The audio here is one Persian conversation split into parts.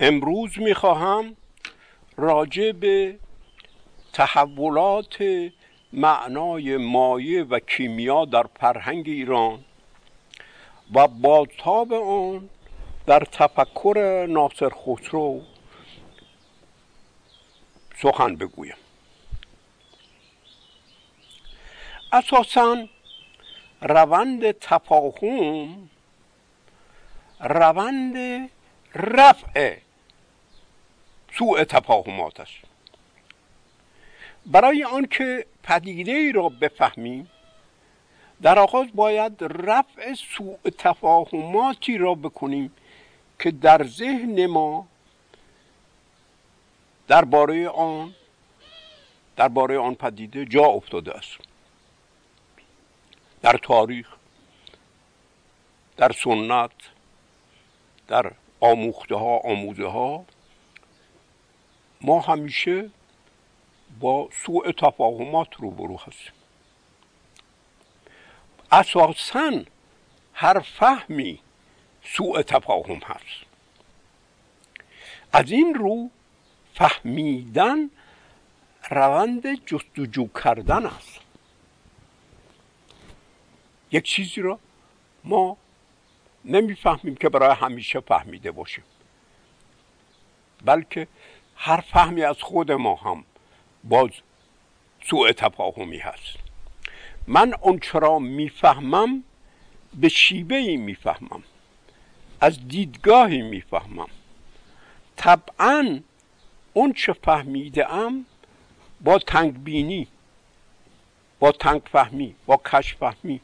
امروز می‌خواهم راجع به تحولات معنای مایه و کیمیا در فرهنگ ایران و بازتاب آن در تفکر ناصر خسرو سخن بگویم. اساسا روند تفاهم روند رفع سوء تفاهمات است برای آنکه پدیده ای را بفهمیم در آغاز باید رفع سوء تفاهماتی را بکنیم که در ذهن ما درباره آن درباره آن پدیده جا افتاده است. در تاریخ در سنت در آموخته ها آموزه ها ما همیشه با سوء تفاهمات روبرو هستیم. اساسا هر فهمی سوء تفاهم هست. از این رو فهمیدن روند جستجو کردن است. یک چیزی را ما نمی‌فهمیم که برای همیشه فهمیده باشیم. بلکه هر فهمی از خود ما هم باز سوء تفاهمی هست. من اونچه را می‌فهمم به شیبه ای می‌فهمم از دیدگاهی می‌فهمم. طبعا اون چه فهمیده ام با تنگ بینی با تنگ فهمی با کش فهمی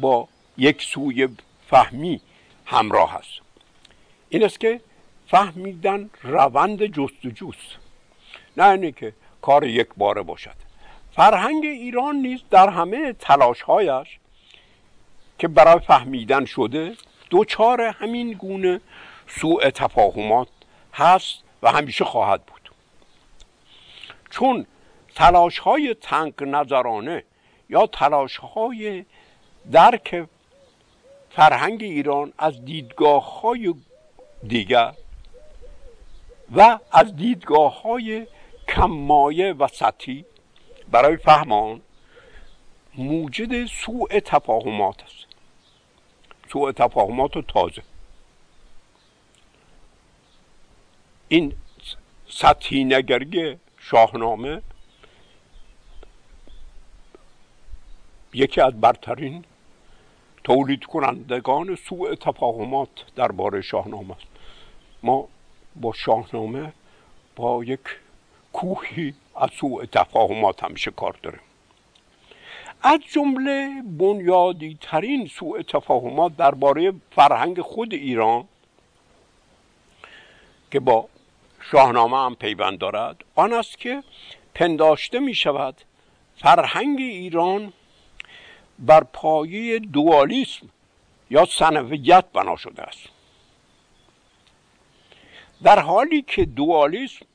با یک سوی فهمی همراه است. این است که فهمیدن روند جستجوست. نه اینه که کار یک باره باشد. فرهنگ ایران نیز در همه تلاشهایش که برای فهمیدن شده دوچار همین گونه سوء تفاهمات هست و همیشه خواهد بود. چون تلاش های تنگ نظرانه یا تلاش های درک فرهنگ ایران از دیدگاه های دیگر و از دیدگاه های کمایه و سطحی برای فهم آن موجد سوء تفاهمات است. سوء تفاهمات تازه. این سطحی نگری شاهنامه یکی از برترین تولید کنندگان سوء تفاهمات درباره شاهنامه است. ما با شاهنامه با یک کوهی از سوء تفاهمات همیشه کار داریم. از جمله بنیادی ترین سوء تفاهمات درباره فرهنگ خود ایران که با شاهنامه هم پیوند دارد آن است که پنداشته می شود فرهنگ ایران بر پایه دوالیسم یا سنویت بنا شده است. در حالی که دوالیسم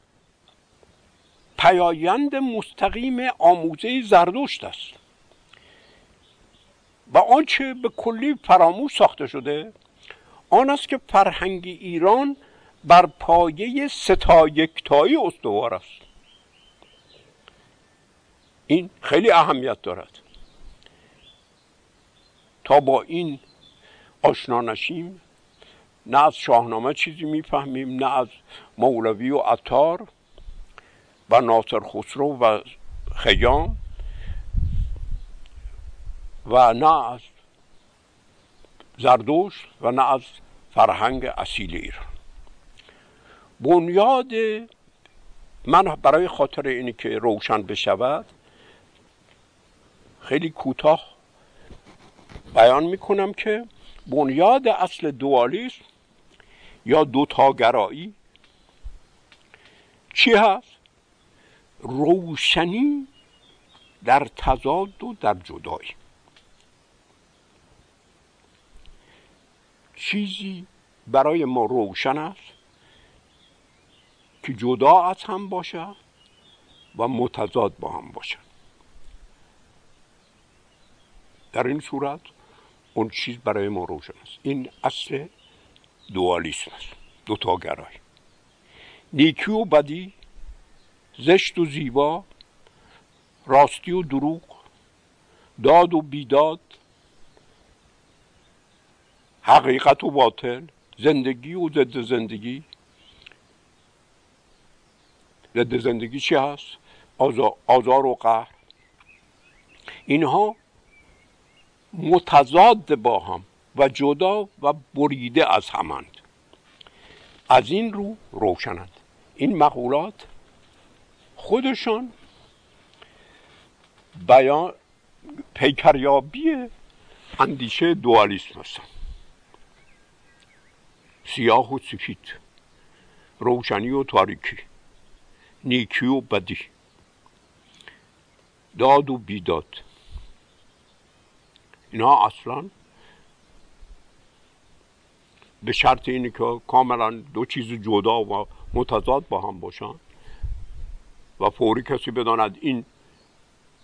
پیایند مستقیم آموزه زردشت است و آنچه به کلی فراموش ساخته شده آن است که فرهنگ ایران بر پایه ستا یکتایی استوار است. این خیلی اهمیت دارد. تا با این آشنا نشیم نه از شاهنامه چیزی می‌فهمیم نه از مولوی و عطار و ناصر خسرو و خیام و نه از زردوش و نه از فرهنگ اصیل ایران. بنیاد من برای خاطر اینی که روشن بشود خیلی کوتاه بیان می‌کنم که بنیاد اصل دوالیسم یا دوتاگرایی چی هست؟ روشنی در تضاد و در جدایی چیزی برای ما روشن است که جدا از هم باشه و متضاد با هم باشه. در این صورت اون چیز برای ما روشن است. این اصل دوالیسم است دوتاگرایی نیکی و بدی زشت و زیبا راستی و دروغ داد و بیداد حقیقت و باطل زندگی و ضد زندگی. ضد زندگی چی هست؟ آزار و قهر. اینها متضاد با هم و جدا و بریده از همند. از این رو روشنند. این مقولات خودشان بیان پیکریابی اندیشه دوالیسم هستند. سیاه و سفید روشنی و تاریکی نیکی و بدی داد و بیداد. اینها اصلا به شرط اینه که کاملا دو چیز جدا و متضاد با هم باشن و فوری کسی بداند این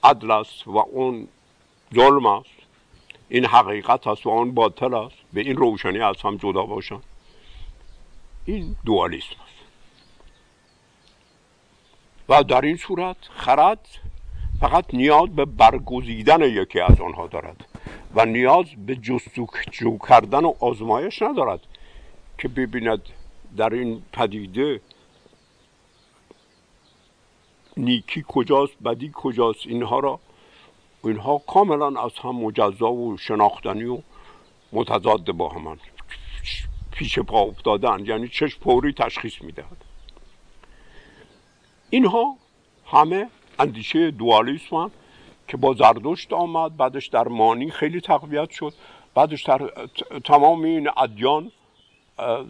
عدل است و اون ظلم است این حقیقت است و اون باطل است به این روشنی از هم جدا باشن. این دوالیسم است. و در این صورت خرد فقط نیاز به برگزیدن یکی از آنها دارد و نیاز به جستجو کردن و آزمایش ندارد. که ببیند در این پدیده نیکی کجاست بدی کجاست اینها را اینها کاملا از هم مجزا و شناختنی و متضاد با همان پیش پا افتادن یعنی چش پوری تشخیص می‌دهد. اینها همه اندیشه دوالیسم که با زردشت آمد بعدش در مانی خیلی تقویت شد بعدش در تمام این ادیان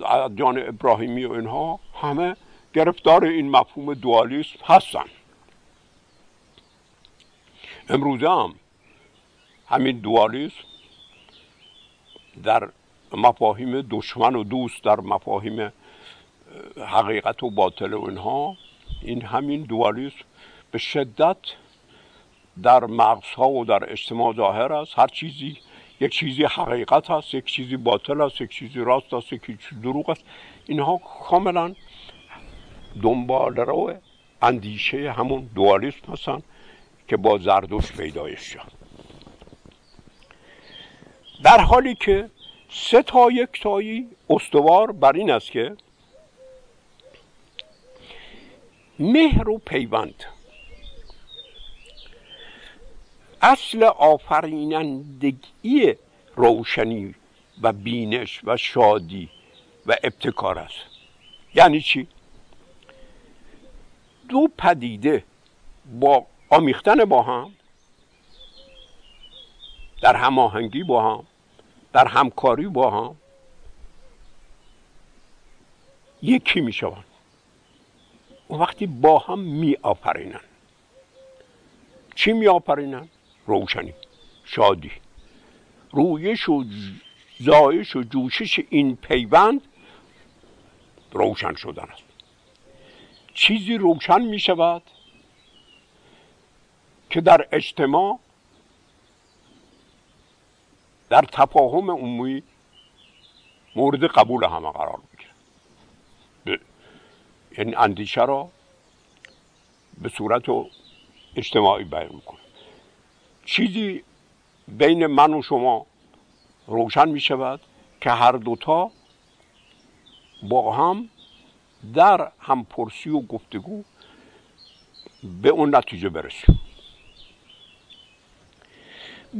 ادیان ابراهیمی و اینها همه گرفتار این مفهوم دوالیسم هستن. امروزه هم همین دوالیسم در مفاهیم دشمن و دوست در مفاهیم حقیقت و باطل و اینها این همین دوالیسم به شدت در مغزها و در اجتماع ظاهر است. هر چیزی یک چیزی حقیقت هست یک چیزی باطل است یک چیزی راست است یک چیزی دروغ است اینها کاملا دنبال رو اندیشه همون دوالیسم هستن که با زردوش پیدایش شد در حالی که سه تا یک تایی استوار بر این است که مهر و پیوند اصل آفرینندگی روشنی و بینش و شادی و ابتکار است یعنی چی؟ دو پدیده با آمیختن با هم در هماهنگی با هم در همکاری با هم یکی می اون وقتی با هم می آفرینن چی می آفرینن؟ روشنی شادی. رویش و زایش و جوشش این پیوند روشن شدن است. چیزی روشن می شود که در اجتماع در تفاهم عمومی مورد قبول همه قرار می‌گیره یعنی اندیشه را به صورت اجتماعی بیان می‌کنه چیزی بین من و شما روشن می شود که هر دوتا با هم در همپرسی و گفتگو به اون نتیجه برسیم.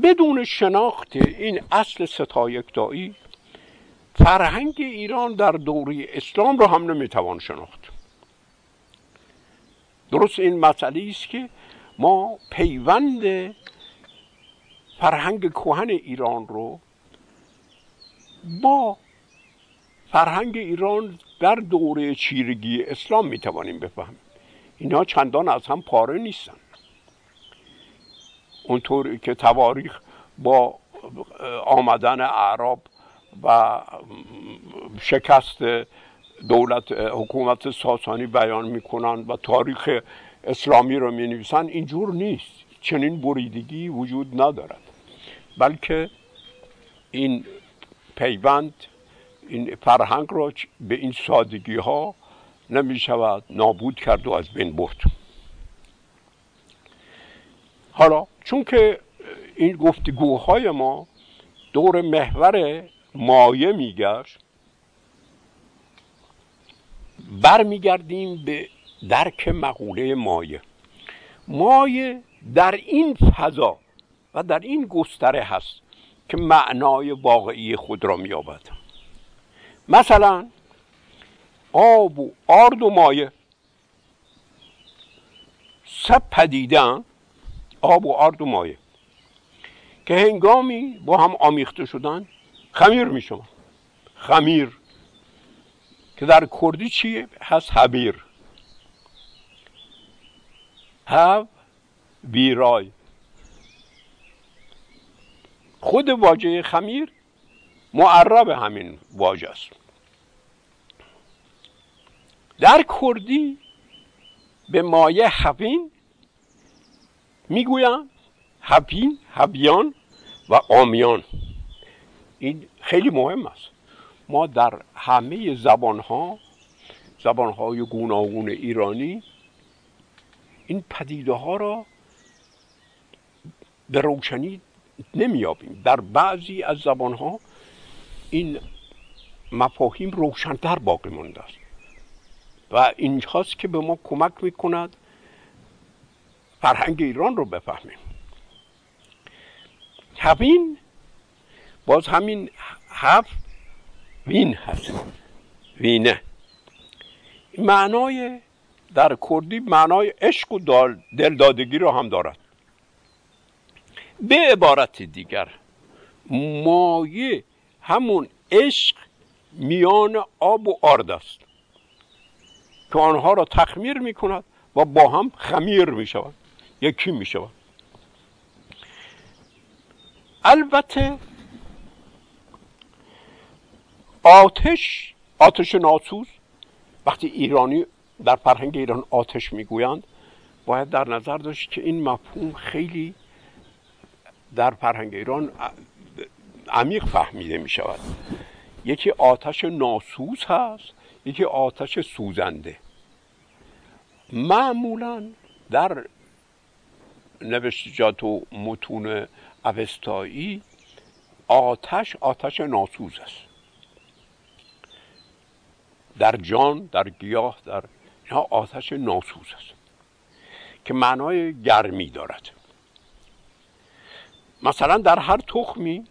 بدون شناخت این اصل ستایکتایی فرهنگ ایران در دوره اسلام رو هم نمی‌توان شناخت. درست این مسئله است که ما پیوند فرهنگ کهن ایران رو با فرهنگ ایران در دوره چیرگی اسلام می‌توانیم بفهمیم. اینا چندان از هم پاره نیستن. اونطوری که تواریخ با آمدن اعراب و شکست دولت حکومت ساسانی بیان می‌کنن و تاریخ اسلامی رو می نویسن اینجور نیست. چنین بریدگی وجود ندارد. بلکه این پیوند این فرهنگ را به این سادگی ها نمی شود نابود کرد و از بین برد. حالا چون که این گفتگوهای ما دور محور مایه میگشت برمیگردیم به درک مقوله مایه. مایه در این فضا و در این گستره هست که معنای واقعی خود را مییابد. مثلا آب و آرد و مایه سب پدیدن آب و آرد و مایه که هنگامی با هم آمیخته شدن خمیر می خمیر که در کردی چی؟ هست حبیر. هب ویرای. خود واژه خمیر معرب همین واژه است. در کردی به مایه حبین می‌گویند حبین حبیان و آمیان این خیلی مهم است. ما در همه زبان ها زبان های گوناگون ایرانی این پدیده ها را به روشنی نمیابیم در بعضی از زبان ها این مفاهیم روشنتر باقی مونده است. و اینجاست که به ما کمک می‌کند فرهنگ ایران رو بفهمیم. هفین باز همین هف وین هست. وینه. معنای در کردی معنای عشق و دلدادگی رو هم دارد. به عبارت دیگر. مایه همون عشق میان آب و آرد است. که آنها را تخمیر می کند و با هم خمیر می شود یکی می شود البته آتش آتش ناسوز وقتی ایرانی در فرهنگ ایران آتش می‌گویند باید در نظر داشت که این مفهوم خیلی در فرهنگ ایران عمیق فهمیده می شود یکی آتش ناسوز هست یکی آتش سوزنده. معمولا در نوشتجات و متون اوستایی آتش آتش ناسوز است. در جان در گیاه در اینها آتش ناسوز است که معنای گرمی دارد. مثلا در هر تخمی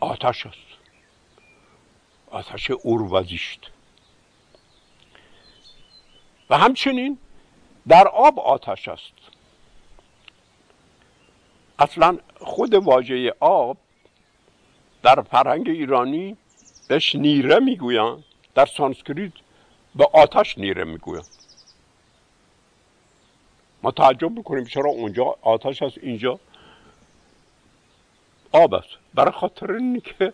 آتش است. آتش اوروزیشت و همچنین در آب آتش است. اصلا خود واژه آب در فرهنگ ایرانی بهش نیره می‌گویند. در سانسکریت به آتش نیره می‌گویند. ما تعجب می‌کنیم چرا اونجا آتش است اینجا آب است. برای خاطر اینی که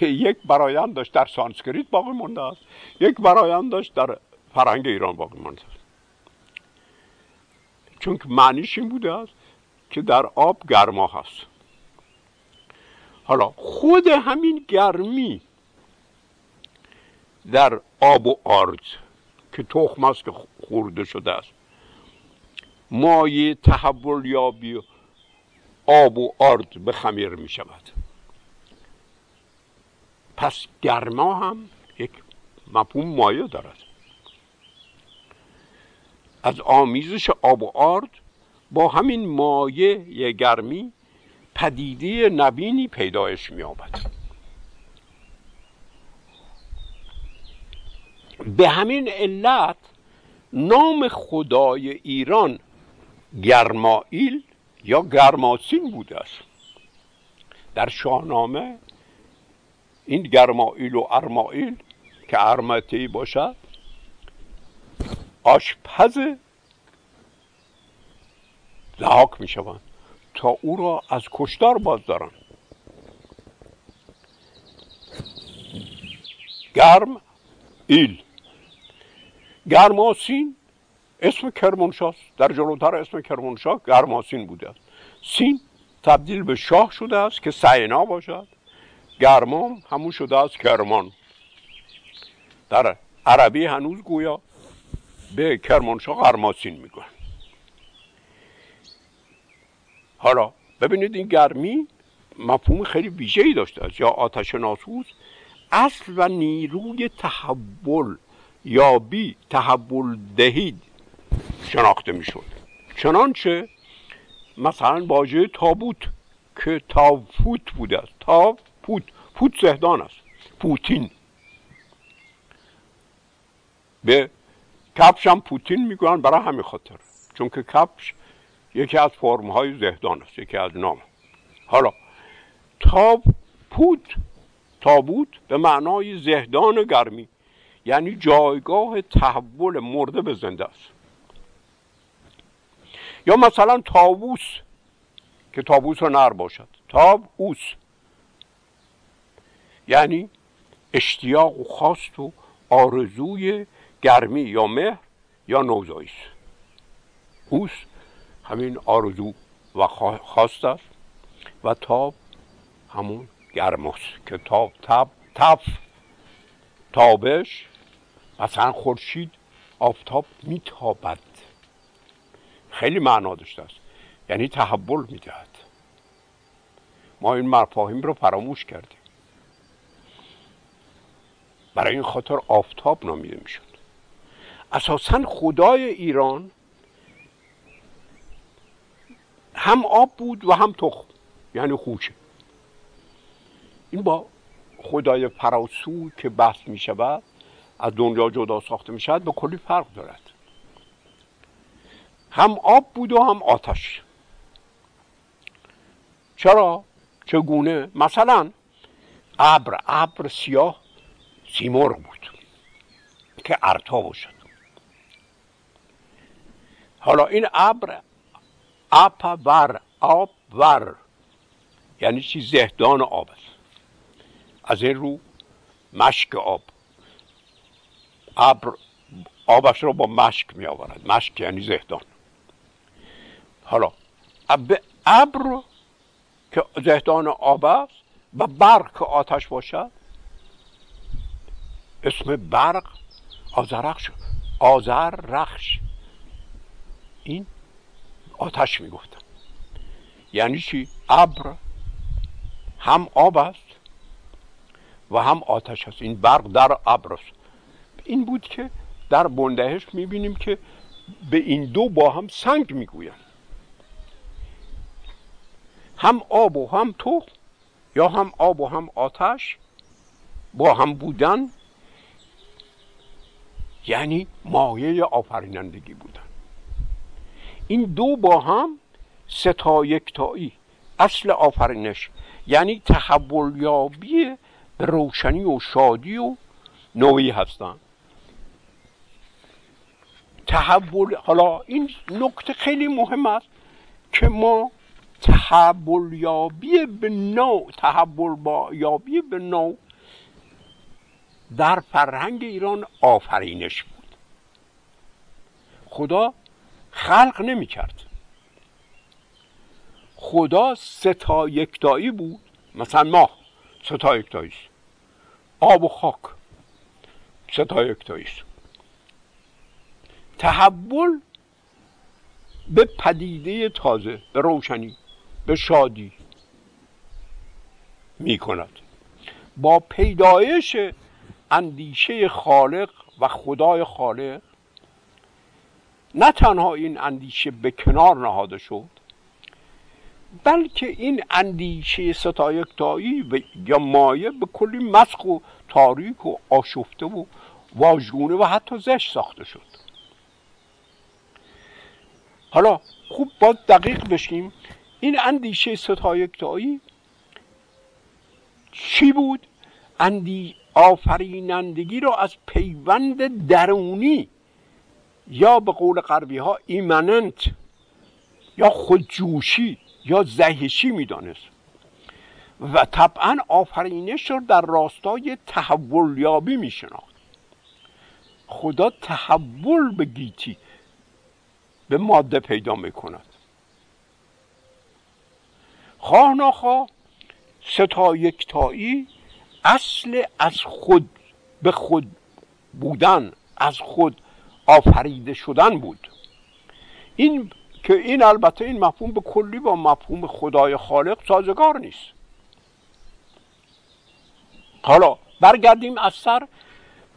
یک برایند داشت در سانسکریت باقی مونده است. یک برایند داشت در فرهنگ ایران باقی مونده است. چون که معنیش این بوده است که در آب گرما هست. حالا خود همین گرمی در آب و آرد که تخم است که خورده شده است مایه تحول یابی آب و آرد به خمیر می شود. پس گرما هم یک مفهوم مایه دارد. از آمیزش آب و آرد با همین مایه گرمی پدیده نبینی پیدایش می آمد به همین علت نام خدای ایران گرمائیل یا گرماسین بوده است. در شاهنامه این گرمائیل و ارمائیل که ارمتی باشد آشپز لحاک می شوند تا او را از کشتار باز دارن گرم ایل. گرماسین اسم کرمانشاه در جلوتر اسم کرمانشاه گرماسین بوده است. سین تبدیل به شاه شده است که سینا باشد. گرمام همون شده است کرمان. در عربی هنوز گویا به کرمانشاه قرماسین میگن. حالا ببینید این گرمی مفهوم خیلی ویژه ای داشته است. یا آتش ناسوز اصل و نیروی تحول یابی تحول دهید. شناخته می‌شد. چنانچه مثلا واژه تابوت که تافوت بوده است. تافوت فوت زهدان است. پوتین. به کفش هم پوتین می‌گوین برای همین خاطر. چون که کفش یکی از فرم های زهدان است یکی از نام. حالا تاب پوت تابوت به معنای زهدان گرمی یعنی جایگاه تحول مرده به زنده است. یا مثلا تاووس که تابوس رو نر باشد. تابوس یعنی اشتیاق و خواست و آرزوی گرمی یا مهر یا نوزایی اوس همین آرزو و خواست است و تاب همون گرماست که تاب تب تف تابش مثلا خورشید آفتاب میتابد. خیلی معنا داشته است. یعنی تحول می‌دهد. ما این مفاهیم رو فراموش کردیم. برای این خاطر آفتاب نامیده می‌شد. اساسا خدای ایران هم آب بود و هم تخم یعنی خوشه. این با خدای فراسو که بحث می شود از دنیا جدا ساخته می شود به کلی فرق دارد. هم آب بود و هم آتش. چرا؟ چگونه؟ مثلا ابر ابر سیاه سیمرغ بود که ارتا باشد. حالا این ابر اپ ور آب ور یعنی چی؟ زهدان آب است. از این رو مشک آب. ابر آبش رو با مشک می آورد مشک یعنی زهدان. حالا ابر که زهدان آب است و برق که آتش باشد اسم برق آزرق شد آزر رخش این آتش می‌گفتن یعنی چی؟ ابر هم آب است و هم آتش است. این برق در ابر است. این بود که در بندهش می‌بینیم که به این دو با هم سنگ می‌گویند. هم آب و هم تو یا هم آب و هم آتش با هم بودن یعنی مایه آفرینندگی بودن. این دو با هم ستا یکتایی اصل آفرینش یعنی تحول یابی به روشنی و شادی و نوعی هستن. تحول حالا این نکته خیلی مهم است که ما تحول یابی به نوع تحول با یابی به نوع در فرهنگ ایران آفرینش بود. خدا خلق نمی کرد. خدا ستا یکتایی بود. مثلا ماه ستا یکتایی آب و خاک ستا یکتایی تحول به پدیده تازه به روشنی. شادی می کند با پیدایش اندیشه خالق و خدای خالق نه تنها این اندیشه به کنار نهاده شد بلکه این اندیشه ستایکتایی یا مایه به کلی مسخ و تاریک و آشفته و واژگونه و حتی زشت ساخته شد. حالا خوب باید دقیق بشیم. این اندیشه ستایکتایی چی بود؟ اندی آفرینندگی را از پیوند درونی یا به قول غربی ها ایمننت یا خودجوشی یا زهشی می‌دانست. و طبعا آفرینش را در راستای تحول یابی میشناخت. خدا تحول به گیتی به ماده پیدا می‌کند. خواه نخواه ستا یکتایی اصل از خود به خود بودن از خود آفریده شدن بود. این که این البته این مفهوم به کلی با مفهوم خدای خالق سازگار نیست. حالا برگردیم از سر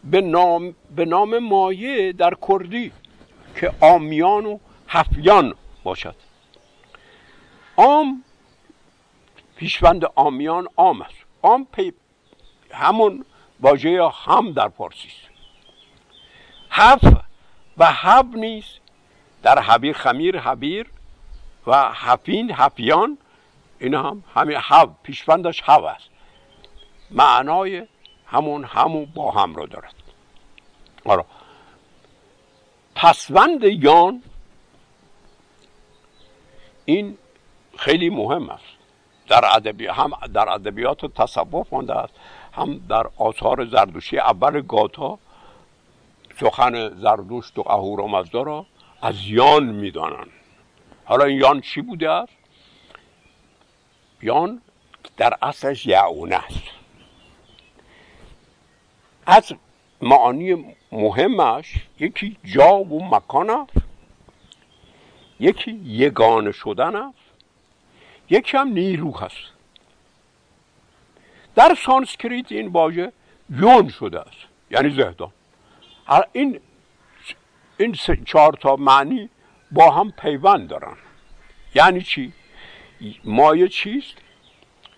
به نام, به نام مایه در کردی که آمیان و حفیان باشد. آم پیشوند آمیان آم است. آم پی همون واژه هم در پارسی است. حف و حب نیست در حبیر خمیر حبیر و حفین حفیان این هم همین حب پیشوندش حب است. معنای همون همو با هم رو دارد. آره. پسوند یان این خیلی مهم است. در ادبی هم در ادبیات تصوف مانده است هم در آثار زردوشی. اول گاتا سخن زردوشت و اهورامزدا را از یان می‌دانند. حالا این یان چی بوده؟ است یان در اصلش یعونه است. از معانی مهمش یکی جا و مکان است یکی یگانه شدن است. یکی هم نیرو هست در سانسکریت این واژه یون شده است یعنی زهدان. این این چهار تا معنی با هم پیوند دارن. یعنی چی؟ مایه چیست؟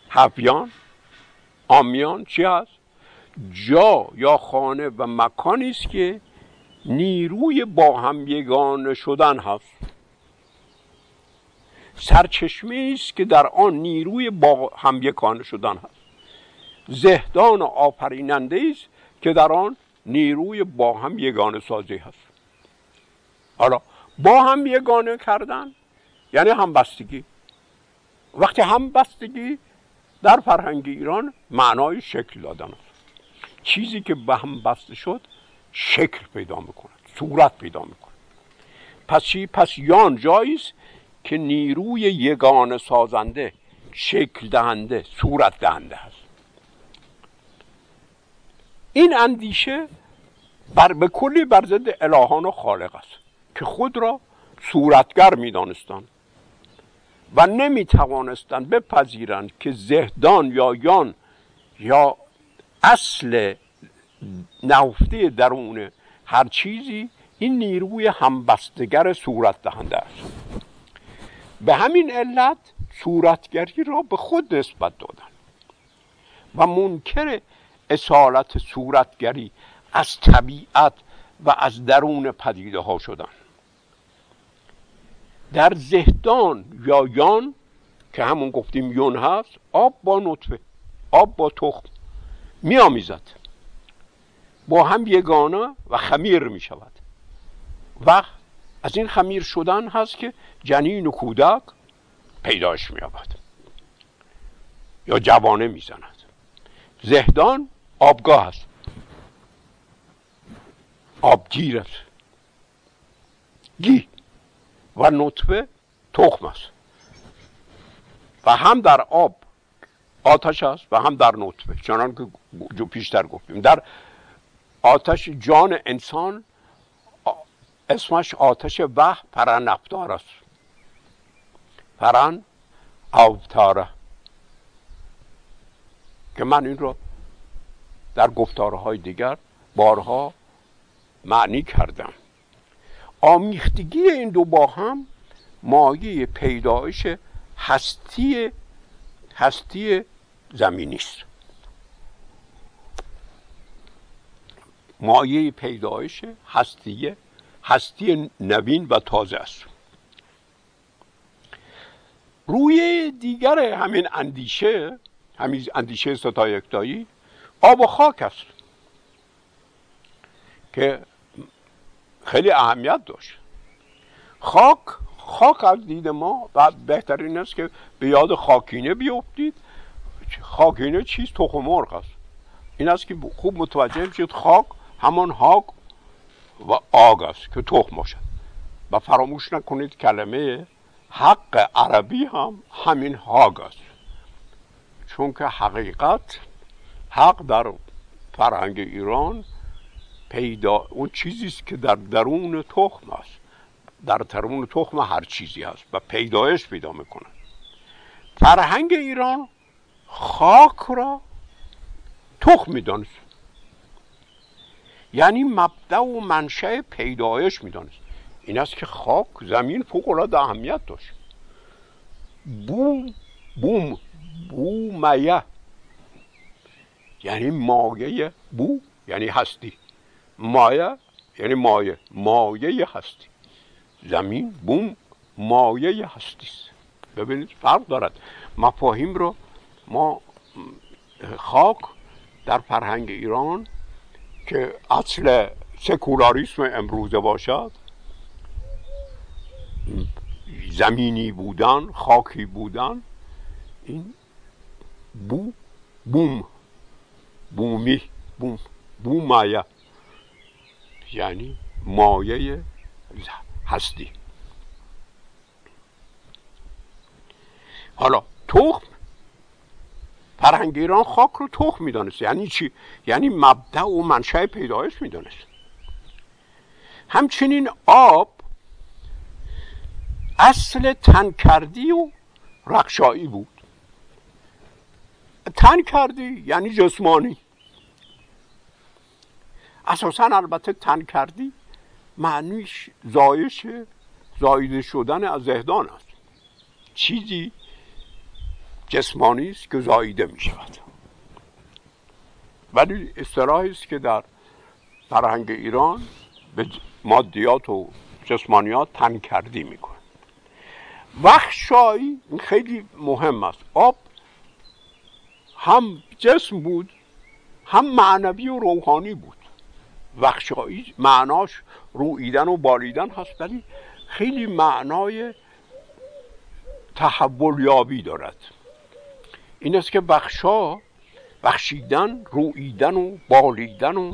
حفیان آمیان؟ چی هست؟ جا یا خانه و مکانی است که نیروی با هم یگانه شدن هست. سرچشمه است که در آن نیروی با هم یگانه شدن هست. زهدان آفریننده است که در آن نیروی با هم یگانه سازی هست. حالا با هم یگانه کردن یعنی همبستگی. وقتی همبستگی در فرهنگ ایران معنای شکل دادن است. چیزی که به هم بسته شد شکل پیدا می‌کنه صورت پیدا می‌کنه پس چی؟ پس یان جایی که نیروی یگان سازنده شکل دهنده صورت دهنده هست این اندیشه بر به کلی بر ضد الهان و خالق است که خود را صورتگر می‌دانستند و نمی توانستند بپذیرند که زهدان یا یان یا اصل نهفته درون هر چیزی این نیروی همبستگر صورت دهنده است. به همین علت صورتگری را به خود نسبت دادن و منکر اصالت صورتگری از طبیعت و از درون پدیده ها شدن. در زهدان یا یان که همون گفتیم یون هست آب با نطفه آب با تخم میآمیزد. با هم یگانه و خمیر می شود و از این خمیر شدن هست که جنین و کودک پیداش می یا جوانه می‌زند. زهدان آبگاه است. آبگیر است. گی و نطفه تخم است. و هم در آب آتش است و هم در نطفه. چنان که پیشتر گفتیم. در آتش جان انسان اسمش آتش وح پرن افطار است. پرن اوتاره. که من این رو در گفتارهای دیگر بارها معنی کردم. آمیختگی این دو با هم مایه پیدایش هستی هستی زمینی است. مایه پیدایش هستی هستی نوین و تازه است. روی دیگر همین اندیشه همین اندیشه ستا یکتایی آب و خاک است که خیلی اهمیت داشت. خاک خاک از دید ما و بهترین است که به یاد خاکینه بیفتید. خاکینه چیز تخم مرغ است. این است که خوب متوجه میشید خاک همان هاک و آگ است که تخم باشد. و فراموش نکنید کلمه حق عربی هم همین هاگ است. چون که حقیقت حق در فرهنگ ایران پیدا اون چیزی است که در درون تخم است. در درون تخم هر چیزی هست و پیدایش پیدا می‌کنه فرهنگ ایران خاک را تخم می‌دانست. یعنی مبدع و منشأ پیدایش می‌دانست. این است که خاک زمین فوق العاده اهمیت داشت. بوم بوم بومیه یعنی مایه بو یعنی هستی. مایه یعنی مایه. مایه هستی. زمین بوم مایه هستی. است ببینید فرق دارد. مفاهیم رو ما خاک در فرهنگ ایران که اصل سکولاریسم امروزه باشد؟ زمینی بودن خاکی بودن این بو بوم بومی بوم بومایه یعنی مایه هستی. حالا تخم فرهنگ ایران خاک رو تخم می‌دانست یعنی چی؟ یعنی مبدع و منشأ پیدایش می‌دانست همچنین آب اصل تنکردی و رقشایی بود. تن کردی یعنی جسمانی. اساسا البته تن کردی معنیش زایش زایده شدن از زهدان است. چیزی جسمانی است که زایده می شود ولی اصطلاحی است که در فرهنگ ایران به مادیات و جسمانیات تن کردی می‌کنه. وخشایی خیلی مهم است. آب هم جسم بود هم معنوی و روحانی بود. وخشایی معناش رویدن و بالیدن هست ولی خیلی معنای تحول یابی دارد. این است که بخشا بخشیدن رویدن و بالیدن و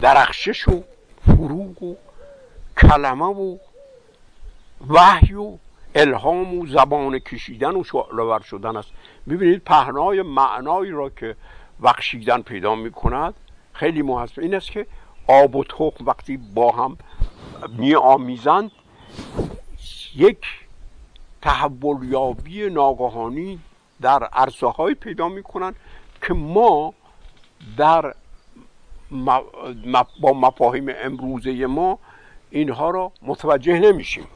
درخشش و فروغ و کلمه و وحی و الهام و زبان کشیدن و شعلور شدن است. ببینید پهنای معنایی را که بخشیدن پیدا می کند خیلی مهم این است که آب و تخم وقتی با هم می آمیزند یک تحول یابی ناگهانی در عرصه های پیدا می‌کنن که ما در با مفاهیم امروزه ما اینها را متوجه نمیشیم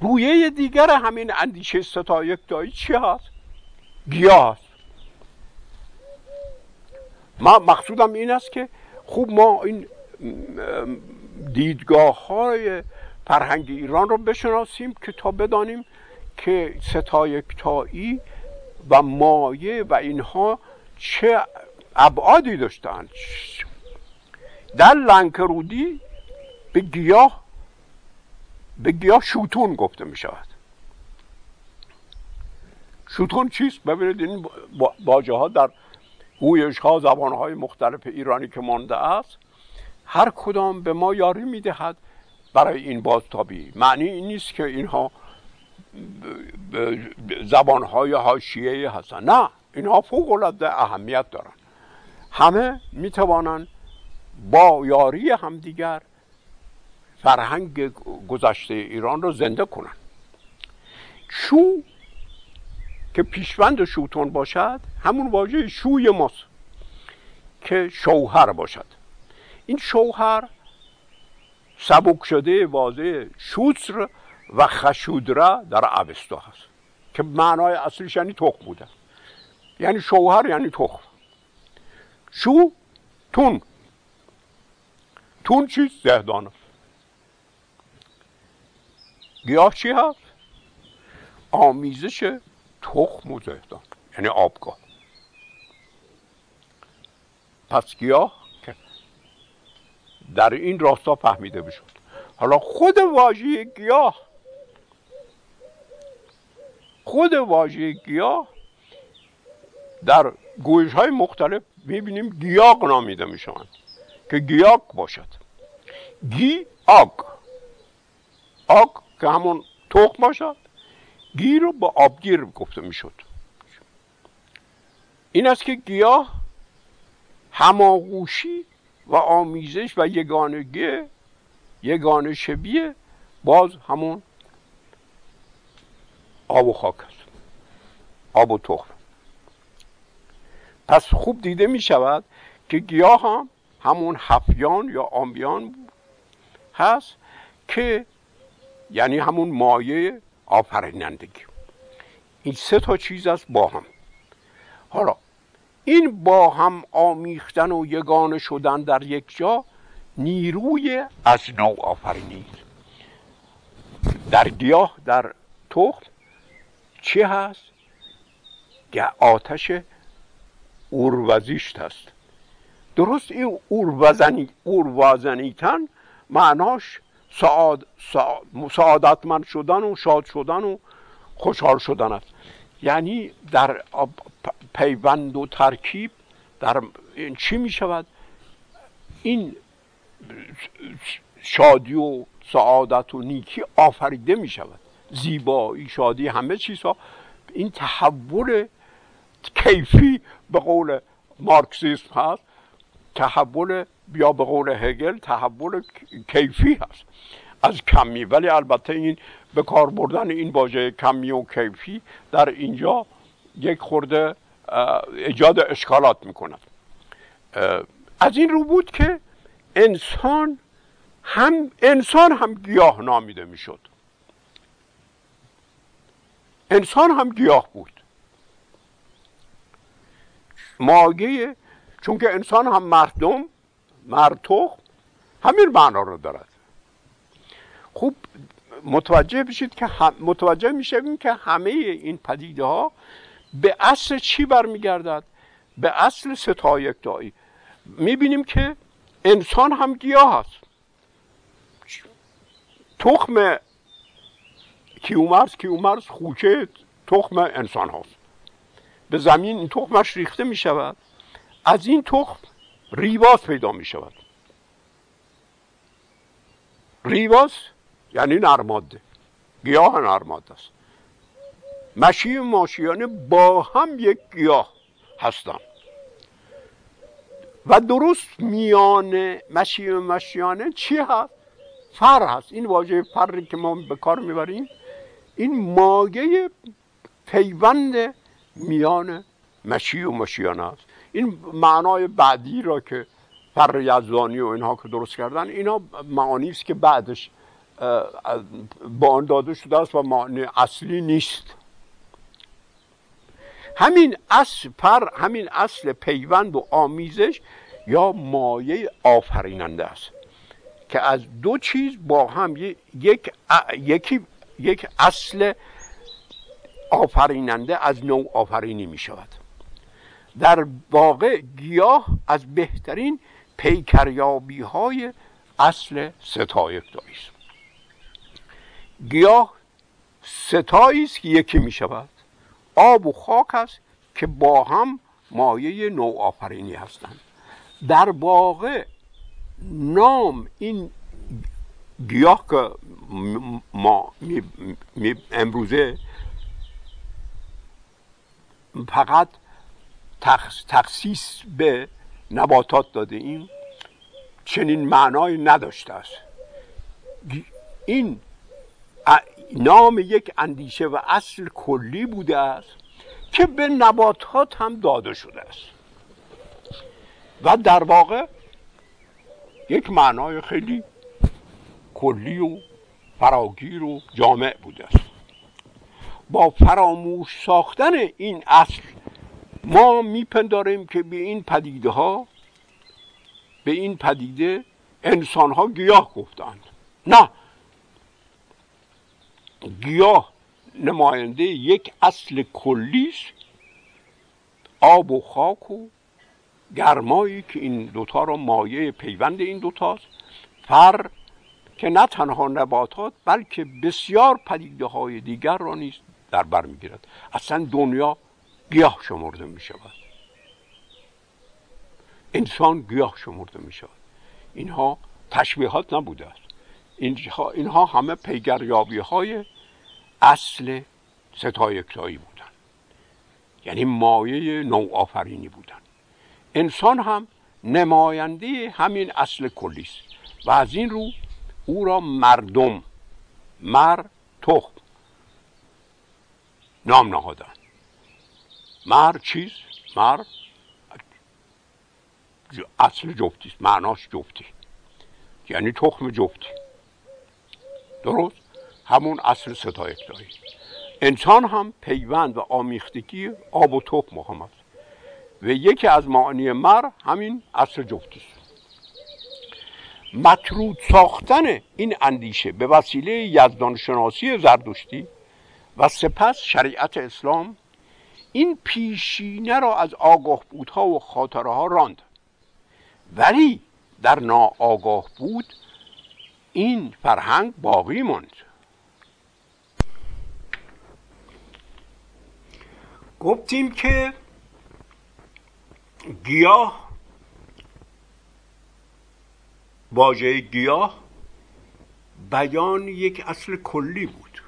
رویه دیگر همین اندیشه ستا یک دایی چی هست؟ گیاه هست ما مقصودم این است که خوب ما این دیدگاه های فرهنگ ایران رو بشناسیم که تا بدانیم که ستایکتایی و مایه و اینها چه ابعادی داشتند در لنکرودی به گیاه به گیاه شوتون گفته می شود شوتون چیست؟ ببینید این باجه ها در گویش ها زبان های مختلف ایرانی که مانده است هر کدام به ما یاری می‌دهد برای این بازتابی. معنی این نیست که اینها زبان های هاشیه هستن. نه اینها فوق العاده اهمیت دارن. همه می‌توانند با یاری همدیگر فرهنگ گذشته ایران رو زنده کنن. شو که پیشوند شوتون باشد همون واژه شوی ماست که شوهر باشد. این شوهر سبک شده واژه شوتر و خشودره در اوستا هست که معنای اصلیش یعنی تخم بوده. یعنی شوهر یعنی تخم. شو تون. تون چیست زهدان. گیاه چی هست؟ آمیزش تخم و زهدان. یعنی آبگاه. پس گیاه در این راستا فهمیده بشد حالا خود واژه گیاه خود واژه گیاه در گویش های مختلف می‌بینیم گیاق نامیده می‌شوند که گیاک باشد. گی آگ آگ که همون تخم باشد گیر رو با آبگیر گفته می‌شد. این است که گیاه هماغوشی و آمیزش و یگانگی یگانه شبیه باز همون آب و خاک است. آب و تخم. پس خوب دیده می شود که گیاه هم همون حفیان یا آمبیان هست که یعنی همون مایه آفرینندگی. این سه تا چیز است با هم. حالا این با هم آمیختن و یگانه شدن در یک جا نیروی از نو آفرینی در گیاه در تخم چی هست؟ که آتش اوروزیشت هست درست این اوروزنی اوروازنیتن معناش سعاد سعادتمند شدن و شاد شدن و خوشحال شدن است. یعنی در پیوند و ترکیب در چی می شود این شادی و سعادت و نیکی آفریده می شود زیبایی شادی همه چیزها. این تحول کیفی به قول مارکسیسم هست. تحول بیا به قول هگل تحول کیفی هست. از کمی. ولی البته این به کار بردن این واژه کمی و کیفی در اینجا یک خورده ایجاد اشکالات می‌کند. از این رو بود که انسان هم انسان هم گیاه نامیده می‌شد. انسان هم گیاه بود. ماگه چون که انسان هم مردم مرتخ همین معنا رو دارد. خوب متوجه بشید که متوجه می‌شویم که همه این پدیده ها به اصل چی برمیگردد؟ به اصل ستا یکتایی. می‌بینیم که انسان هم گیاه هست تخم کیومرز کیومرز خوچه تخم انسان هاست. به زمین این تخمش ریخته می شود از این تخم ریواز پیدا می شود ریواز یعنی نرماده گیاه نرماده است. مشی و ماشیانه با هم یک گیاه هستند و درست میان مشی و مشیانه چی هست؟ فر هست. این واژه فری که ما به کار می‌بریم این ماگه پیوند میان مشی و مشیانه است. این معنای بعدی را که فر یزدانی و اینها که درست کردن اینا معانی است که بعدش با آن داده شده است و معنی اصلی نیست. همین اصل پر همین اصل پیوند و آمیزش یا مایه آفریننده است که از دو چیز با هم یک یکی یک اصل آفریننده از نوع آفرینی می شود. در واقع گیاه از بهترین پیکریابی های اصل ستایک است. گیاه ستایی است که یکی می شود. آب و خاک است که با هم مایه نوع آفرینی هستند. در واقع نام این گیاه که ما امروزه فقط تخصیص به نباتات داده ایم چنین معنای نداشته است. این نام یک اندیشه و اصل کلی بوده است که به نباتات هم داده شده است. و در واقع یک معنای خیلی کلی و فراگیر و جامع بوده است. با فراموش ساختن این اصل ما میپنداریم که به این پدیده ها به این پدیده انسان ها گیاه گفتند. نه گیاه نماینده یک اصل کلی آب و خاک و گرمایی که این دوتا رو مایه پیوند این دوتاست. فر که نه تنها نباتات بلکه بسیار پدیده های دیگر را نیست در بر می‌گیرد. اصلا دنیا گیاه شمرده می شود انسان گیاه شمرده می شود اینها تشبیهات نبوده است. اینها همه پیگریابی های اصل ستایکتایی بودن. یعنی مایه نوآفرینی بودن. انسان هم نماینده همین اصل کلی است و از این رو او را مردم مر تخم نام نهادن. مر چیز؟ مر اصل جفتی است. معناش جفتی. یعنی تخم جفتی. درست؟ همون اصل ستایک داری. انسان هم پیوند و آمیختگی آب و تخم محمد. و یکی از معانی مر همین اصل جفتی است. مطرود ساختن این اندیشه به وسیله یزدان شناسی زردشتی و سپس شریعت اسلام این پیشینه را از آگاه بودها و خاطره ها راند. ولی در ناآگاه بود این فرهنگ باقی ماند. گفتیم که گیاه واژه گیاه بیان یک اصل کلی بود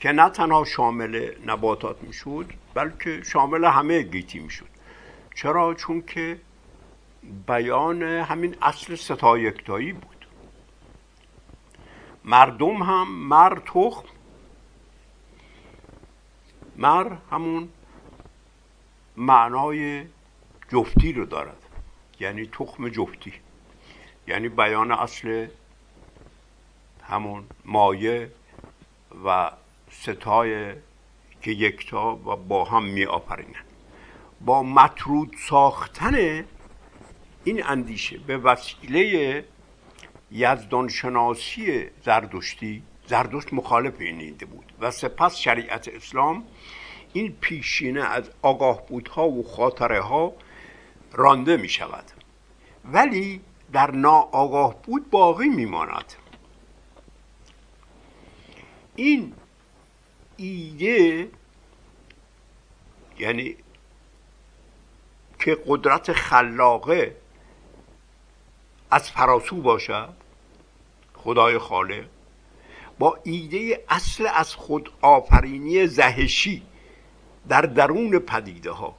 که نه تنها شامل نباتات می‌شد بلکه شامل همه گیتی می‌شد. چرا؟ چون که بیان همین اصل ستایکتایی بود. مردم هم مر تخم مر همون معنای جفتی رو دارد. یعنی تخم جفتی. یعنی بیان اصل همون مایه و ستای که یکتا و با هم می آفرینن. با مطرود ساختن این اندیشه به وسیله یزدان شناسی زردشتی زردشت مخالف این ایده بود. و سپس شریعت اسلام این پیشینه از آگاه بودها و خاطره ها رانده می شود ولی در ناآگاه بود باقی میماند. این ایده یعنی که قدرت خلاقه از فراسو باشد خدای خالق با ایده اصل از خود آفرینی زهشی در درون پدیده ها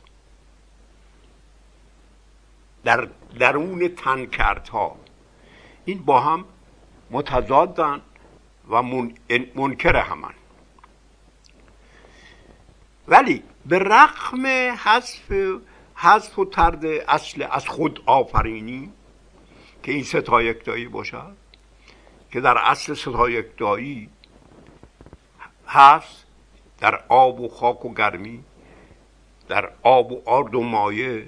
در درون تنکردها. این با هم متضادن و منکر همان ولی به رغم حذف حذف و ترد اصل از خود آفرینی که این ستایکدایی باشد که در اصل ستایکدایی هست در آب و خاک و گرمی در آب و آرد و مایه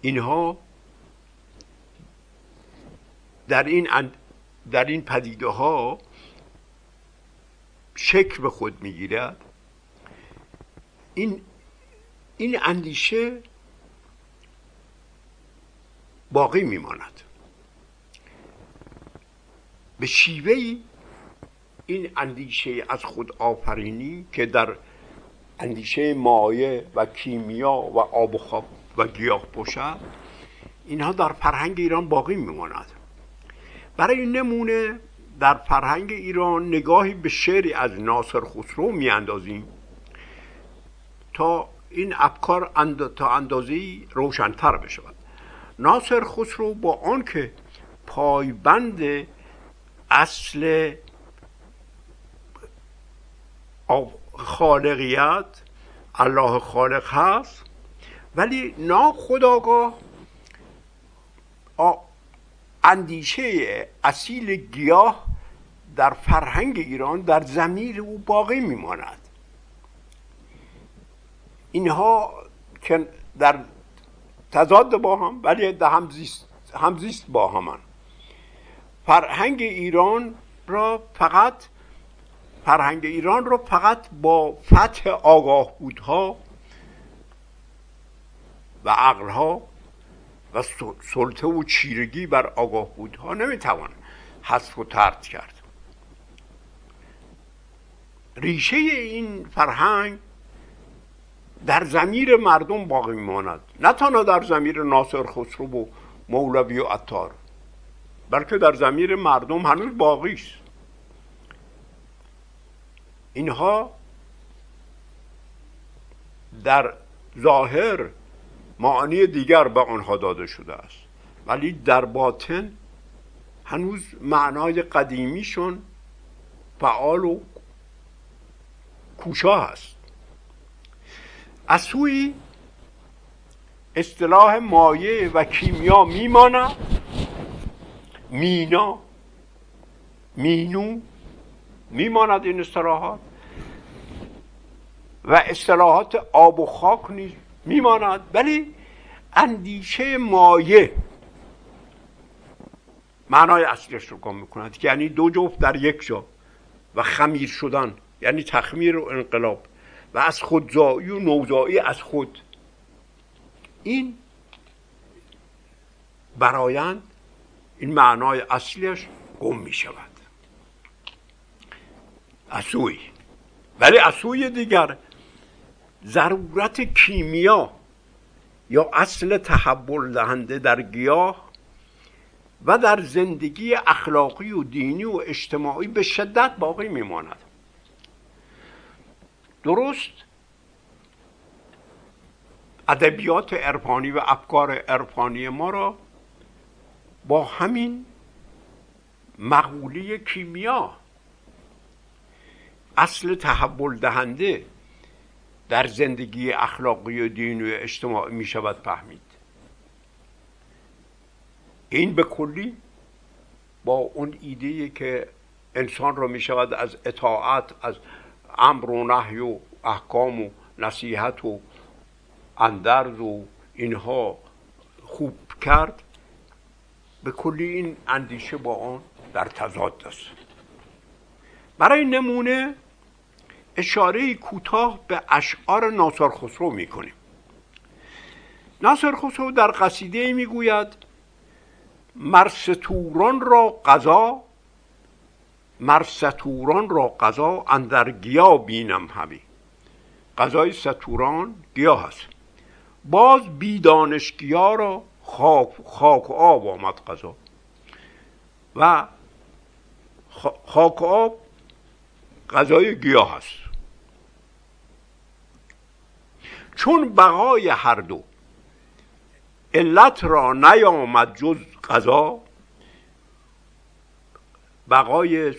اینها در این در این پدیده ها شکل به خود می‌گیرد. این این اندیشه باقی میماند. به شیوه این اندیشه از خود آفرینی که در اندیشه مایه و کیمیا و آب و خواب و گیاه باشد اینها در فرهنگ ایران باقی میماند. برای نمونه در فرهنگ ایران نگاهی به شعری از ناصر خسرو میاندازیم تا این افکار اند... تا اندازه روشنتر بشود. ناصر خسرو با آنکه پایبند اصل خالقیت الله خالق هست. ولی ناخداگاه اندیشه اصیل گیاه در فرهنگ ایران در زمیر او باقی میماند. اینها که در تضاد با هم ولی در همزیست, همزیست با همان فرهنگ ایران را فقط فرهنگ ایران را فقط با فتح آگاه بودها و عقلها و سلطه و چیرگی بر آگاه بودها نمی‌توان حذف و ترد کرد. ریشه این فرهنگ در زمیر مردم باقی میماند نه تنها در زمیر ناصر خسرو و مولوی و عطار. بلکه در زمیر مردم هنوز باقی است. اینها در ظاهر معانی دیگر به آنها داده شده است. ولی در باطن هنوز معنای قدیمیشون فعال و کوشا هست از سوی اصطلاح مایه و کیمیا میماند مینا مینو میماند این اصطلاحات. و اصطلاحات آب و خاک نیز میماند. ولی اندیشه مایه معنای اصلیش رو گم می‌کند یعنی دو جفت در یک جا و خمیر شدن یعنی تخمیر و انقلاب و از خودزایی و نوزایی از خود. این برایند این معنای اصلیش گم می شود اسوی ولی اسوی دیگر ضرورت کیمیا یا اصل تحول دهنده در گیاه و در زندگی اخلاقی و دینی و اجتماعی به شدت باقی میماند. درست ادبیات عرفانی و افکار عرفانی ما را با همین مقوله کیمیا اصل تحول دهنده در زندگی اخلاقی و دینی و اجتماعی می شود فهمید. این به کلی با اون ایده که انسان را می شود از اطاعت از امر و نهی و احکام و نصیحت و اندرز و اینها خوب کرد. به کلی این اندیشه با آن در تضاد است. برای نمونه اشاره کوتاه به اشعار ناصر خسرو می‌کنیم. ناصر خسرو در قصیده می‌گوید مرستوران را قضا مرستوران را قضا اندر گیا بینم همی. قضای ستوران گیاه هست باز بی دانشگیا را خاک, خاک آب آمد قضا و خاک آب غذای گیاه هست چون بقای هر دو علت را نیامد جز قضا بقای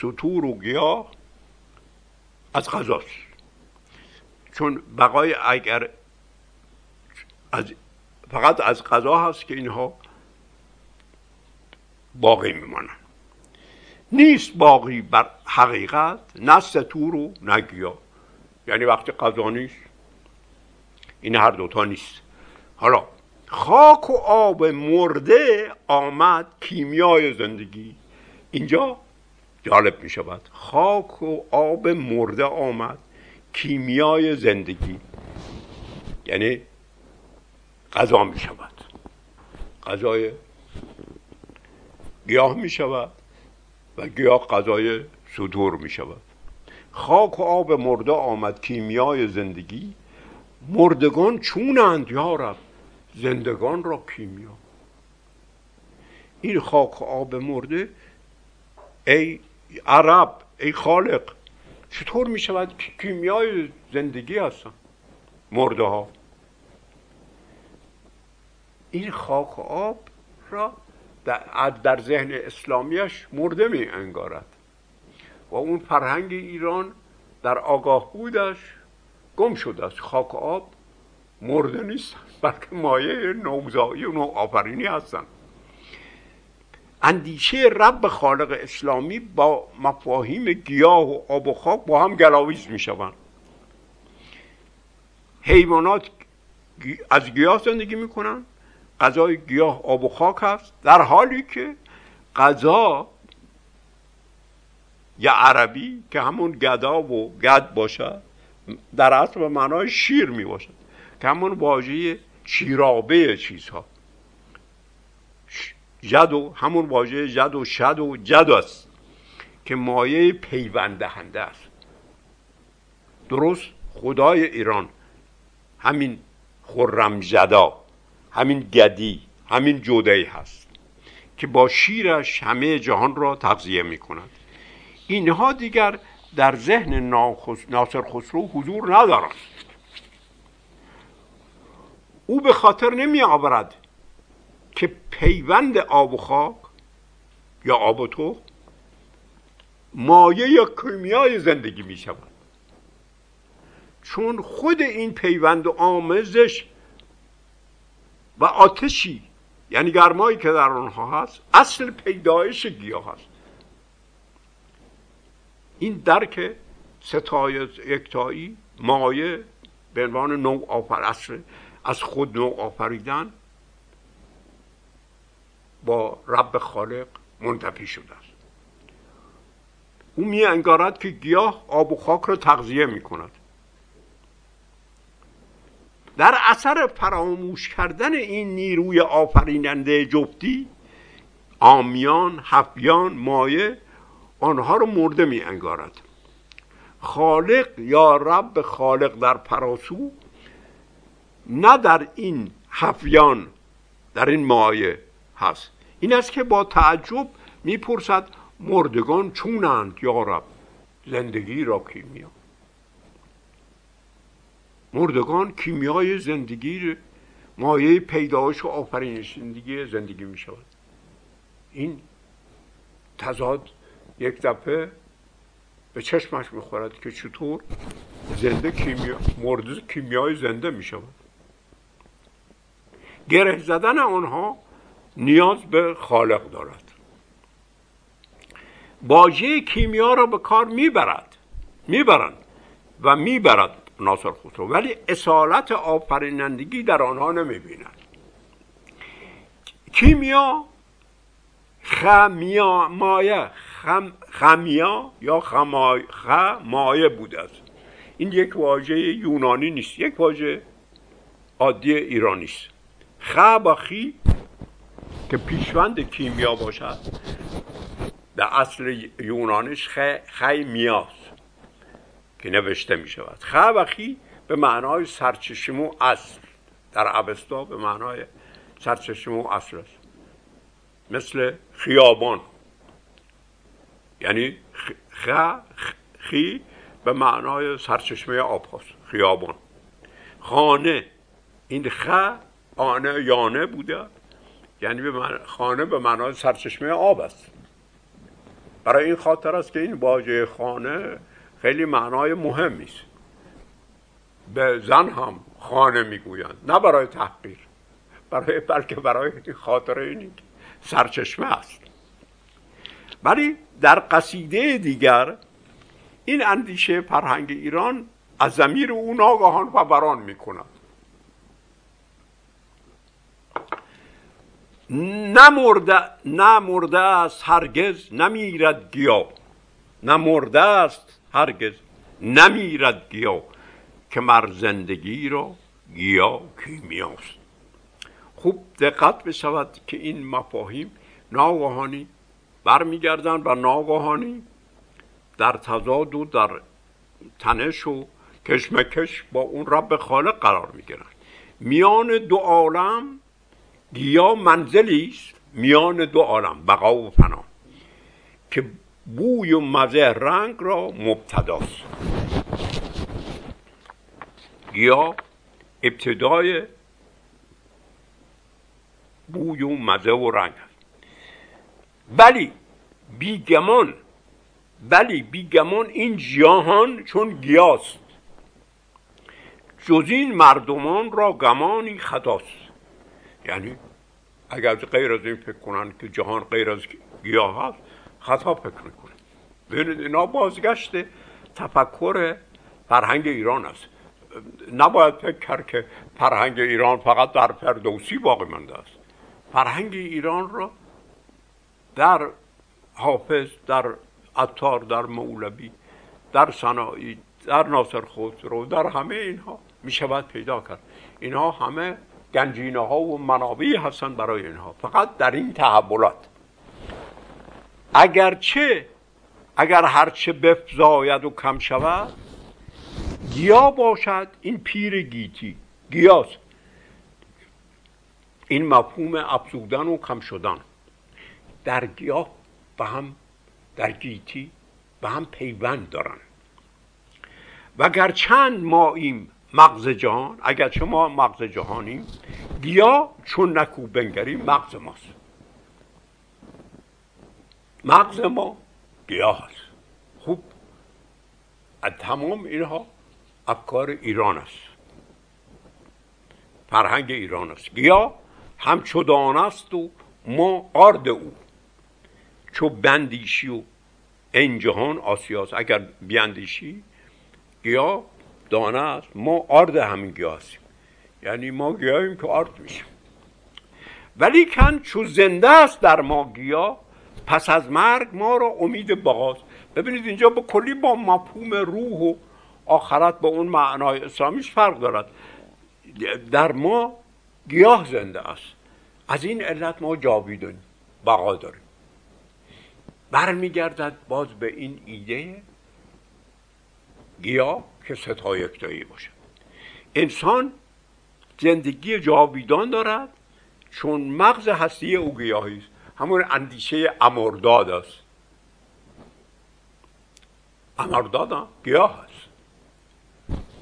سطور و گیاه از قضاست چون بقای اگر از فقط از قضا هست که اینها باقی میمانند نیست باقی بر حقیقت نه ستور و نه یعنی وقتی قضا نیست این هر دوتا نیست. حالا خاک و آب مرده آمد کیمیای زندگی. اینجا جالب می شود خاک و آب مرده آمد کیمیای زندگی. یعنی غذا می شود غذای گیاه می شود و گیاه غذای صدور می شود خاک و آب مرده آمد کیمیای زندگی. مردگان چونند یارب زندگان را کیمیا. این خاک و آب مرده ای عرب ای خالق چطور می شود کیمیای زندگی هستن. مرده ها این خاک و آب را در ذهن اسلامیش مرده می انگارد. و اون فرهنگ ایران در آگاه بودش گم شده است خاک و آب مرده نیست بلکه مایه نوزایی و آفرینی هستند اندیشه رب خالق اسلامی با مفاهیم گیاه و آب و خاک با هم گلاویز می شوند. حیوانات از گیاه زندگی می‌کنن غذای گیاه آب و خاک هست. در حالی که غذا یا عربی که همون گدا و گد باشد در اصل به معنای شیر می باشد که همون واژه شیرابه چیزها. جد و همون واژه جد و شد و جد است که مایه پیوند دهنده است. درست خدای ایران همین خرم جدا همین گدی همین جودهی هست که با شیرش همه جهان را تغذیه می کند اینها دیگر در ذهن ناصر خسرو حضور ندارد او به خاطر نمی آورد که پیوند آب و خاک یا آب و تو مایه یا کیمیای زندگی می شود چون خود این پیوند آمزش و آتشی یعنی گرمایی که در آنها هست اصل پیدایش گیاه هست این درک ستای یکتایی مایه به عنوان نوع آفر اصل از خود نوع آفریدن با رب خالق منتفی شده است. او می انگارد که گیاه آب و خاک را تغذیه می کند در اثر فراموش کردن این نیروی آفریننده جفتی آمیان، حفیان، مایه آنها رو مرده می انگارد. خالق یا رب خالق در پراسو نه در این حفیان در این مایه هست. این است که با تعجب می‌پرسد مردگان چونند یا رب؟ زندگی را کیمیا مردگان کیمیای زندگی مایه پیدایش و آفرینش زندگی زندگی می شود این تضاد یک دفعه به چشمش می‌خورد که چطور زنده کیمیا مرد کیمیای زنده می شود گره زدن آنها نیاز به خالق دارد. واژه کیمیا را به کار می‌برد می‌برند و می‌برد. ناصر خسرو. ولی اصالت آفرینندگی در آنها نمی‌بیند. کیمیا خمیا مایه. خم خمیا یا خمای خمایه بوده است. این یک واژه یونانی نیست. یک واژه عادی ایرانی است. خ با خی که پیشوند کیمیا باشد. در اصل یونانیش خ میاست که نوشته می شود. خ و خی به معنای سرچشمه و اصل. در عبستا به معنای سرچشمه و اصل است. مثل خیابان. یعنی خ خی به معنای سرچشمه آب هست خیابان. خانه. این خ آنه یانه بوده. یعنی به خانه به معنای سرچشمه آب است. برای این خاطر است که این واژه خانه خیلی معنای مهمی است. به زن هم خانه می‌گویند نه برای تحقیر برای بلکه برای خاطر اینی سرچشمه است. ولی در قصیده دیگر این اندیشه فرهنگ ایران از زمیر او ناگاهان بران می کند نمرده نمرده است هرگز نمیرد گیا نمرده است هرگز نمیرد گیا که مر زندگی را گیا کیمیاست خوب دقت بشود که این مفاهیم ناگهانی برمیگردن و ناگهانی در تضاد و در تنش و کشمکش با اون رب خالق قرار می‌گیرن میان دو عالم گیا منزلی است. میان دو عالم بقا و فنا که بوی و مزه رنگ را مبتداست گیا ابتدای بوی و مزه و رنگ است. ولی بیگمان ولی بیگمان این جهان چون گیاست. جز این مردمان را گمانی خطاست یعنی اگر غیر از این فکر کنن که جهان غیر از گیاه هست خطا فکر می‌کنه. ببینید اینا بازگشت تفکر فرهنگ ایران است. نباید فکر کرد که فرهنگ ایران فقط در فردوسی باقی مانده است. فرهنگ ایران را در حافظ در عطار در مولوی در صناعی در ناصر خسرو در همه اینها می شود پیدا کرد. اینها همه گنجینه ها و منابعی هستند برای اینها. فقط در این تحولات. اگرچه اگر هرچه بفزاید و کم شود گیا باشد این پیر گیتی. گیاست این مفهوم افزودن و کم شدن. در گیاه و هم در گیتی به هم پیوند دارن. و چند ما این مغز جهان اگر ما مغز جهانیم گیا چون نکو بنگری مغز ماست. مغز ما گیاه هست خوب. از تمام اینها افکار ایران است. فرهنگ ایران است. گیا هم چدان است و ما آرد او. چو بندیشی و این جهان آسیاست اگر بیندیشی گیا دانه است. ما آرد همین گیاه هستیم. یعنی ما گیاهیم که آرد میشیم. ولی کن چو زنده است در ما گیا پس از مرگ ما را امید بقاست ببینید اینجا به کلی با مفهوم روح و آخرت با اون معنای اسلامیش فرق دارد. در ما گیاه زنده است. از این علت ما جاویدون بقا داریم. برمیگردد باز به این ایده گیاه که ستا یکتایی باشد. انسان زندگی جاویدان دارد چون مغز هستی او گیاهی است. همون اندیشه امرداد است. امرداد گیاه است.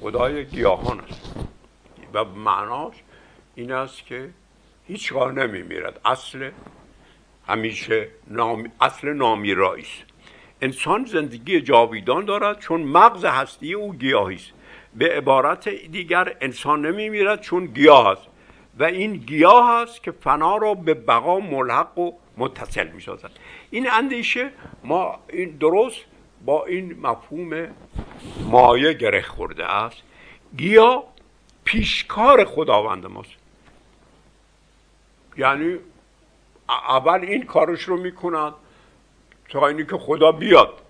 خدای گیاهان است. و معناش این است که هیچگاه نمی میرد اصل همیشه نام... اصل نامیرایی است. انسان زندگی جاویدان دارد چون مغز هستی او گیاهی است. به عبارت دیگر انسان نمی میرد چون گیاه است. و این گیاه است که فنا را به بقا ملحق و متصل می سازد این اندیشه ما این درست با این مفهوم مایه گره خورده است. گیاه پیشکار خداوند ماست. یعنی اول این کارش رو می‌کنند تا اینی که خدا بیاد.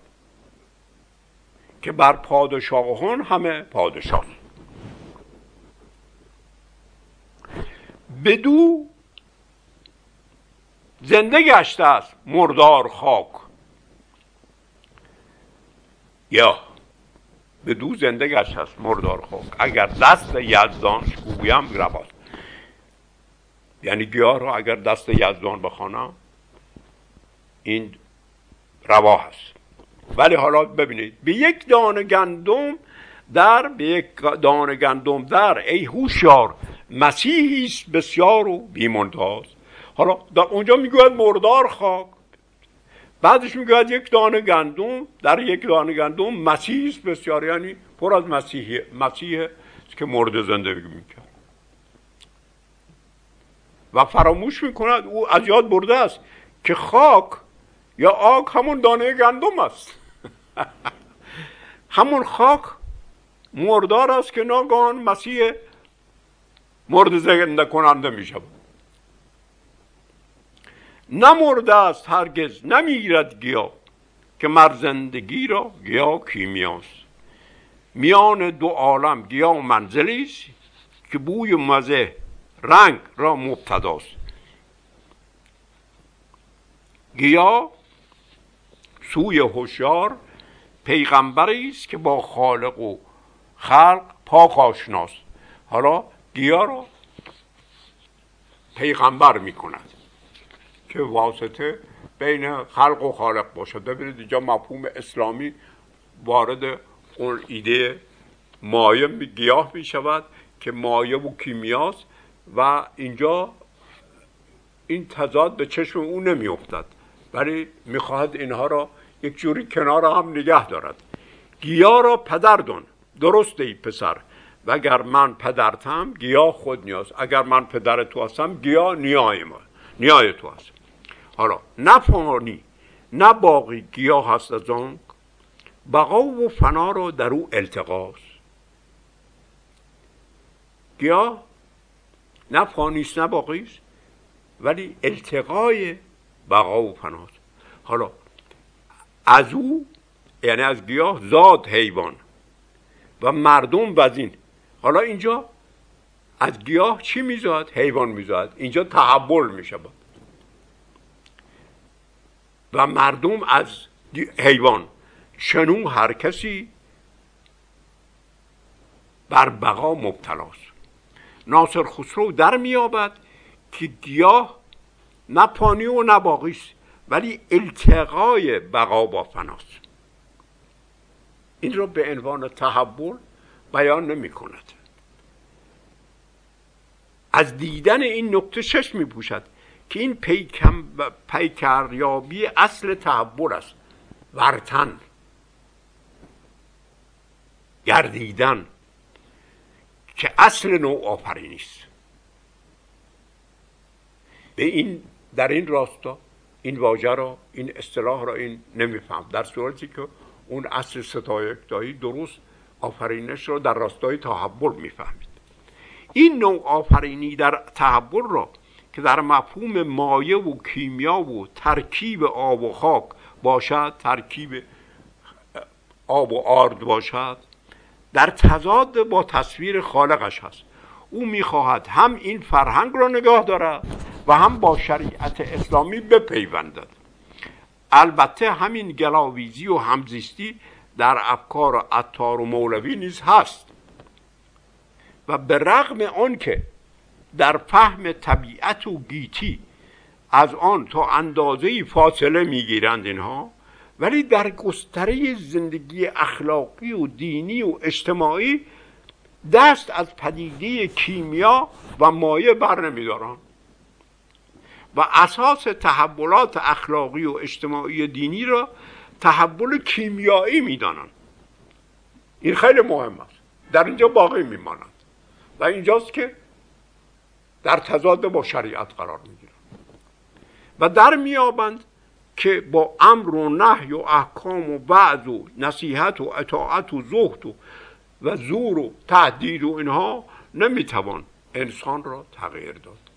که بر پادشاهان همه پادشاه. بدو زنده گشته است مردار خاک. یا بدو زنده گشته است مردار خاک. اگر دست یزدانش گویم رواست یعنی گیاه را اگر دست یزدان بخوانم این روا هست. ولی حالا ببینید به یک دانه گندم در به یک دانه گندم در ای هوشیار مسیحی است بسیار و بیمنتهاست حالا در اونجا می‌گوید مردار خاک. بعدش می‌گوید یک دانه گندم. در یک دانه گندم مسیحی است بسیار یعنی پر از مسیحی مسیح که مرد زندگی می‌کرد. و فراموش می‌کند او از یاد برده است که خاک یا آگ همون دانه گندم است. همون خاک مردار است که ناگهان مسیح مرد زنده کننده می شود. نمرده است هرگز نمی‌گیرد گیا که مر زندگی را گیا کیمیاست. میان دو عالم گیا منزلی است که بوی مزه رنگ را مبتداست. گیا سوی هوشیار پیغمبری است که با خالق و خلق پاک آشناست. حالا گیا را پیغمبر می کند که واسطه بین خلق و خالق باشد ببینید اینجا مفهوم اسلامی وارد اون ایده مایه گیاه می شود که مایه و کیمیاست و اینجا این تضاد به چشم او نمی افتد. ولی می‌خواهد اینها را یک جوری کنار هم نگه دارد. گیا را پدر دون درست ای پسر. و اگر من پدرتم گیا خود نیاز. اگر من پدر تو هستم گیا نیای ما. نیای تو هست. حالا نه فانی نه باقی گیا هست از آن. بقا و فنا را در او التقاست گیا نه فانیست نه باقیست ولی التقای بقا و فناست. حالا از او یعنی از گیاه زاد حیوان. و مردم وزین. حالا اینجا از گیاه چی میزاد؟ حیوان میزاد. اینجا تحول می‌شود و مردم از حیوان. چنون هر کسی بر بقا مبتلاست. ناصر خسرو در میابد که گیاه نه پانی و نه باقیست ولی التقای بقا با فناست. این را به عنوان تحول بیان نمی کند از دیدن این نقطه شش می پوشد که این پیکم پیکریابی اصل تحول است. ورتن. گردیدن. که اصل نوع آفرینی است به این در این راستا این واژه را این اصطلاح را این نمیفهم. در صورتی که اون اصل ستایکتایی درست آفرینش را در راستای تحول می‌فهمید. این نوع آفرینی در تحول را که در مفهوم مایه و کیمیا و ترکیب آب و خاک باشد ترکیب آب و آرد باشد در تضاد با تصویر خالقش هست. او می‌خواهد هم این فرهنگ را نگاه دارد و هم با شریعت اسلامی بپیوندد. البته همین گلاویزی و همزیستی در افکار عطار و مولوی نیز هست. و به رغم آنکه در فهم طبیعت و گیتی از آن تا اندازه فاصله می‌گیرند اینها ولی در گستره زندگی اخلاقی و دینی و اجتماعی دست از پدیده کیمیا و مایه بر نمیدارند. و اساس تحولات اخلاقی و اجتماعی دینی را تحول کیمیایی می‌دانند. این خیلی مهم است. در اینجا باقی میمانند و اینجاست که در تضاد با شریعت قرار می‌گیرند. و در میابند که با امر و نهی و احکام و بعض و نصیحت و اطاعت و زهد و و زور و تهدید و اینها نمی‌توان انسان را تغییر داد.